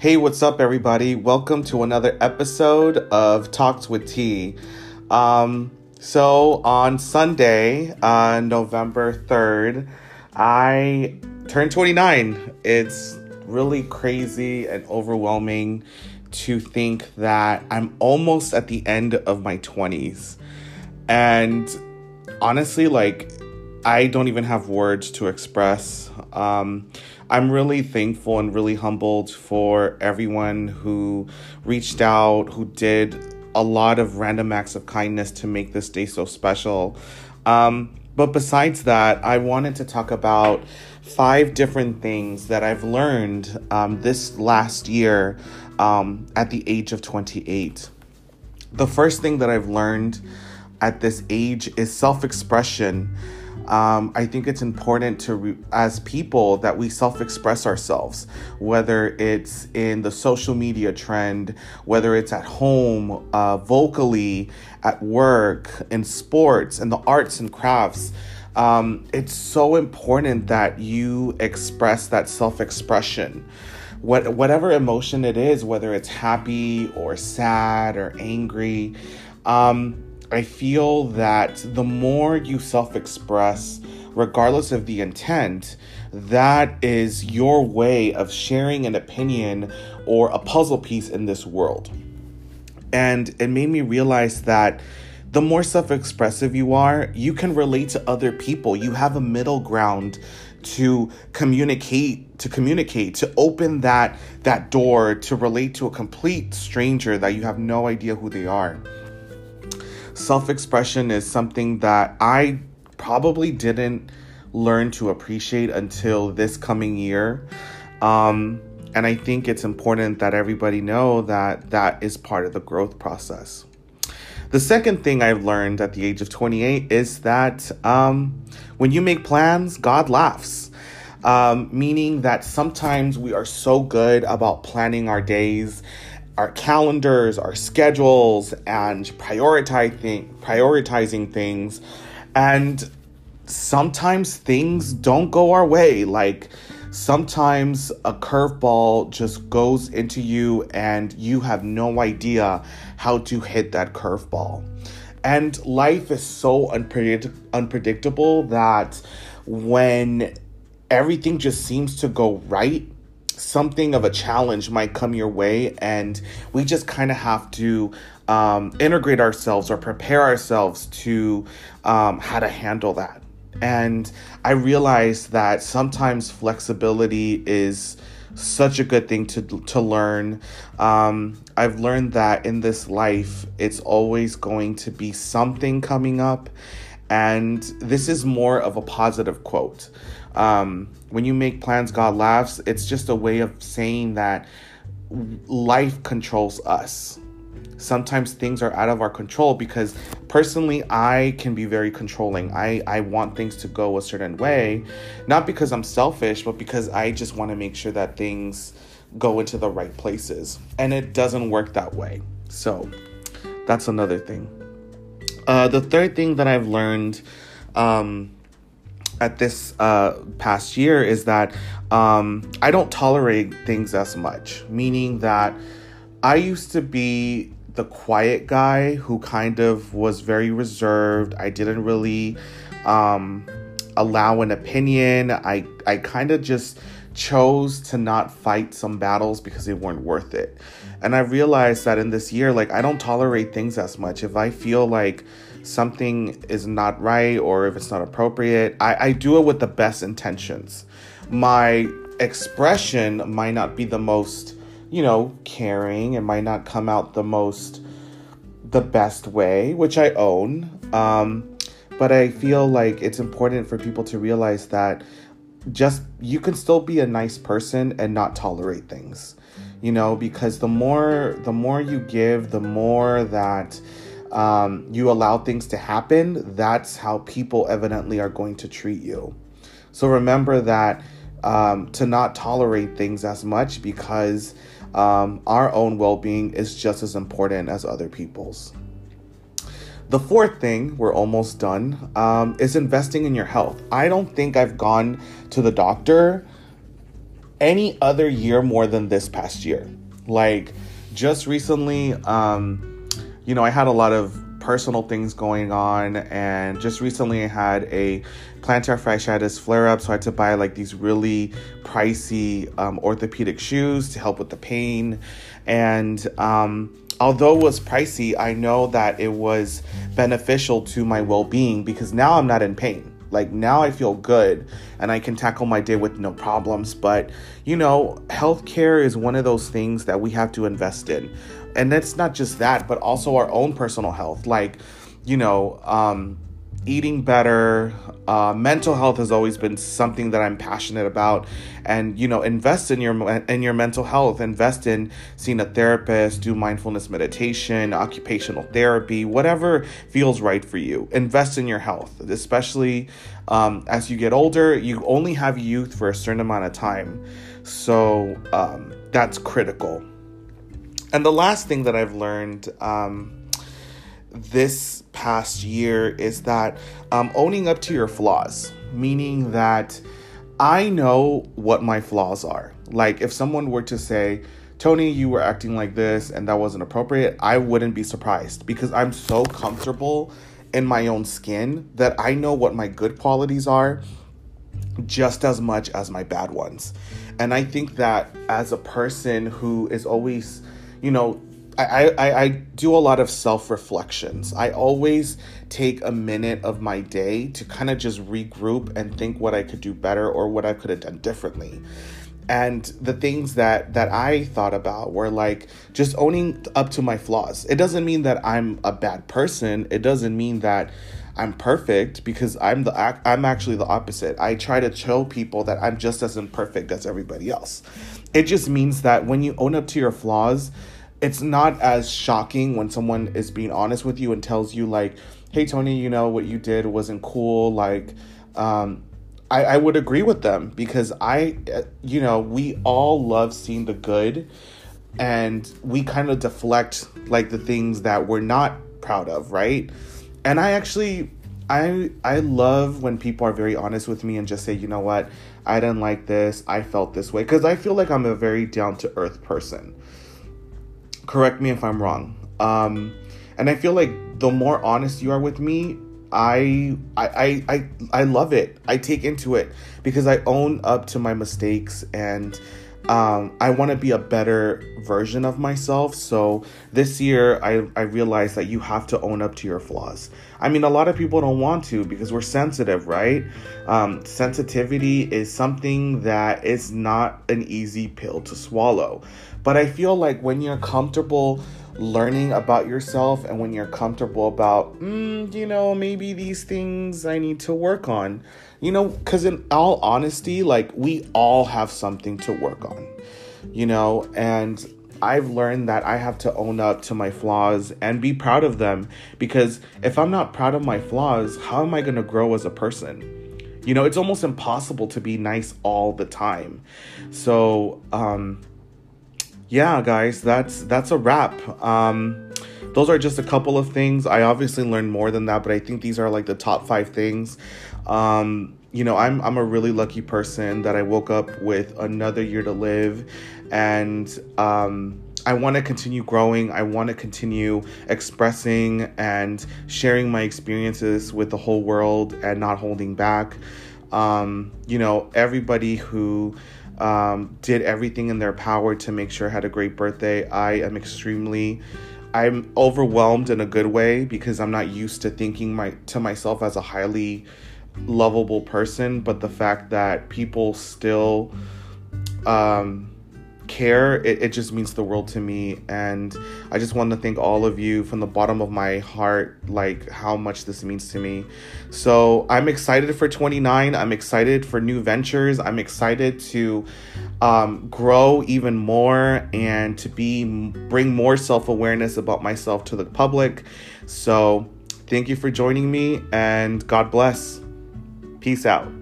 Hey, what's up, everybody? Welcome to another episode of Talks with T. Um, so, on Sunday, uh, November 3rd, I turned 29. It's really crazy and overwhelming to think that I'm almost at the end of my 20s. And honestly, like, I don't even have words to express. Um, I'm really thankful and really humbled for everyone who reached out, who did a lot of random acts of kindness to make this day so special. Um, but besides that, I wanted to talk about five different things that I've learned um, this last year um, at the age of 28. The first thing that I've learned at this age is self expression um, I think it's important to, re- as people, that we self express ourselves, whether it's in the social media trend, whether it's at home, uh, vocally, at work, in sports, in the arts and crafts. Um, it's so important that you express that self expression. What, whatever emotion it is, whether it's happy or sad or angry, um, I feel that the more you self express, regardless of the intent, that is your way of sharing an opinion or a puzzle piece in this world. And it made me realize that the more self expressive you are, you can relate to other people. You have a middle ground to communicate to communicate to open that that door to relate to a complete stranger that you have no idea who they are self expression is something that I probably didn't learn to appreciate until this coming year. Um, and I think it's important that everybody know that that is part of the growth process. The second thing I've learned at the age of 28 is that um, when you make plans, God laughs. Um, meaning that sometimes we are so good about planning our days our calendars, our schedules, and prioritizing prioritizing things. And sometimes things don't go our way. Like sometimes a curveball just goes into you and you have no idea how to hit that curveball. And life is so unpredict- unpredictable that when everything just seems to go right, something of a challenge might come your way, and we just kind of have to um, integrate ourselves or prepare ourselves to um, how to handle that. And I realized that sometimes flexibility is such a good thing to to learn. Um, I've learned that in this life, it's always going to be something coming up, and this is more of a positive quote. Um, when you make plans, God laughs. It's just a way of saying that life controls us. Sometimes things are out of our control because personally, I can be very controlling. I, I want things to go a certain way, not because I'm selfish, but because I just want to make sure that things go into the right places. And it doesn't work that way. So that's another thing. Uh, the third thing that I've learned um, at this uh, past year is that um, I don't tolerate things as much, meaning that I used to be the quiet guy who kind of was very reserved. I didn't really um, allow an opinion. I, I kind of just chose to not fight some battles because they weren't worth it. And I realized that in this year, like, I don't tolerate things as much. If I feel like, something is not right or if it's not appropriate, I, I do it with the best intentions. My expression might not be the most, you know, caring. It might not come out the most, the best way, which I own. Um, but I feel like it's important for people to realize that just you can still be a nice person and not tolerate things you know because the more the more you give the more that um, you allow things to happen, that's how people evidently are going to treat you. So remember that um, to not tolerate things as much because um, our own well being is just as important as other people's. The fourth thing, we're almost done, um, is investing in your health. I don't think I've gone to the doctor any other year more than this past year. Like just recently, um, you know, I had a lot of personal things going on, and just recently I had a plantar fasciitis flare up, so I had to buy like these really pricey um, orthopedic shoes to help with the pain. And um, although it was pricey, I know that it was beneficial to my well being because now I'm not in pain. Like now I feel good and I can tackle my day with no problems. But you know, healthcare is one of those things that we have to invest in. And that's not just that, but also our own personal health. Like, you know, um, eating better. Uh, mental health has always been something that i'm passionate about. And you know invest in your in your mental health. Invest in seeing a therapist do mindfulness meditation occupational therapy whatever feels right for you. Invest in your health especially um, as you get older you only have youth for a certain amount of time. So um, that's critical. And the last thing that i've learned um, this past year is that um, owning up to your flaws, meaning that I know what my flaws are. Like, if someone were to say, Tony, you were acting like this and that wasn't appropriate, I wouldn't be surprised because I'm so comfortable in my own skin that I know what my good qualities are just as much as my bad ones. And I think that as a person who is always, you know, I, I, I do a lot of self reflections. I always take a minute of my day to kind of just regroup and think what I could do better or what I could have done differently. And the things that that I thought about were like just owning up to my flaws. It doesn't mean that I'm a bad person. It doesn't mean that I'm perfect because I'm the I'm actually the opposite. I try to show people that I'm just as imperfect as everybody else. It just means that when you own up to your flaws, it's not as shocking when someone is being honest with you and tells you like hey tony you know what you did wasn't cool like um, I, I would agree with them because i you know we all love seeing the good and we kind of deflect like the things that we're not proud of right? And i actually i i love when people are very honest with me and just say you know what? I didn't like this. I felt this way. Because i feel like i'm a very down to earth person correct me if I'm wrong. Um, and I feel like the more honest you are with me, I, I I I love it. I take into it because I own up to my mistakes and um, I want to be a better version of myself. So this year, I, I realized that you have to own up to your flaws. I mean, a lot of people don't want to because we're sensitive, right? Um, sensitivity is something that is not an easy pill to swallow. But I feel like when you're comfortable learning about yourself and when you're comfortable about, mm, you know, maybe these things I need to work on, you know, because in all honesty, like we all have something to work on, you know, and I've learned that I have to own up to my flaws and be proud of them because if I'm not proud of my flaws, how am I going to grow as a person? You know, it's almost impossible to be nice all the time. So, um, yeah, guys, that's that's a wrap. Um, those are just a couple of things. I obviously learned more than that, but I think these are like the top five things. Um, you know, I'm I'm a really lucky person that I woke up with another year to live, and um, I want to continue growing. I want to continue expressing and sharing my experiences with the whole world and not holding back. Um, you know, everybody who um, did everything in their power to make sure I had a great birthday. I am extremely, I'm overwhelmed in a good way because I'm not used to thinking my to myself as a highly lovable person. But the fact that people still, um, care, it, it just means the world to me. And I just want to thank all of you from the bottom of my heart, like how much this means to me. So I'm excited for 29. I'm excited for new ventures. I'm excited to um, grow even more and to be bring more self awareness about myself to the public. So thank you for joining me and God bless. Peace out.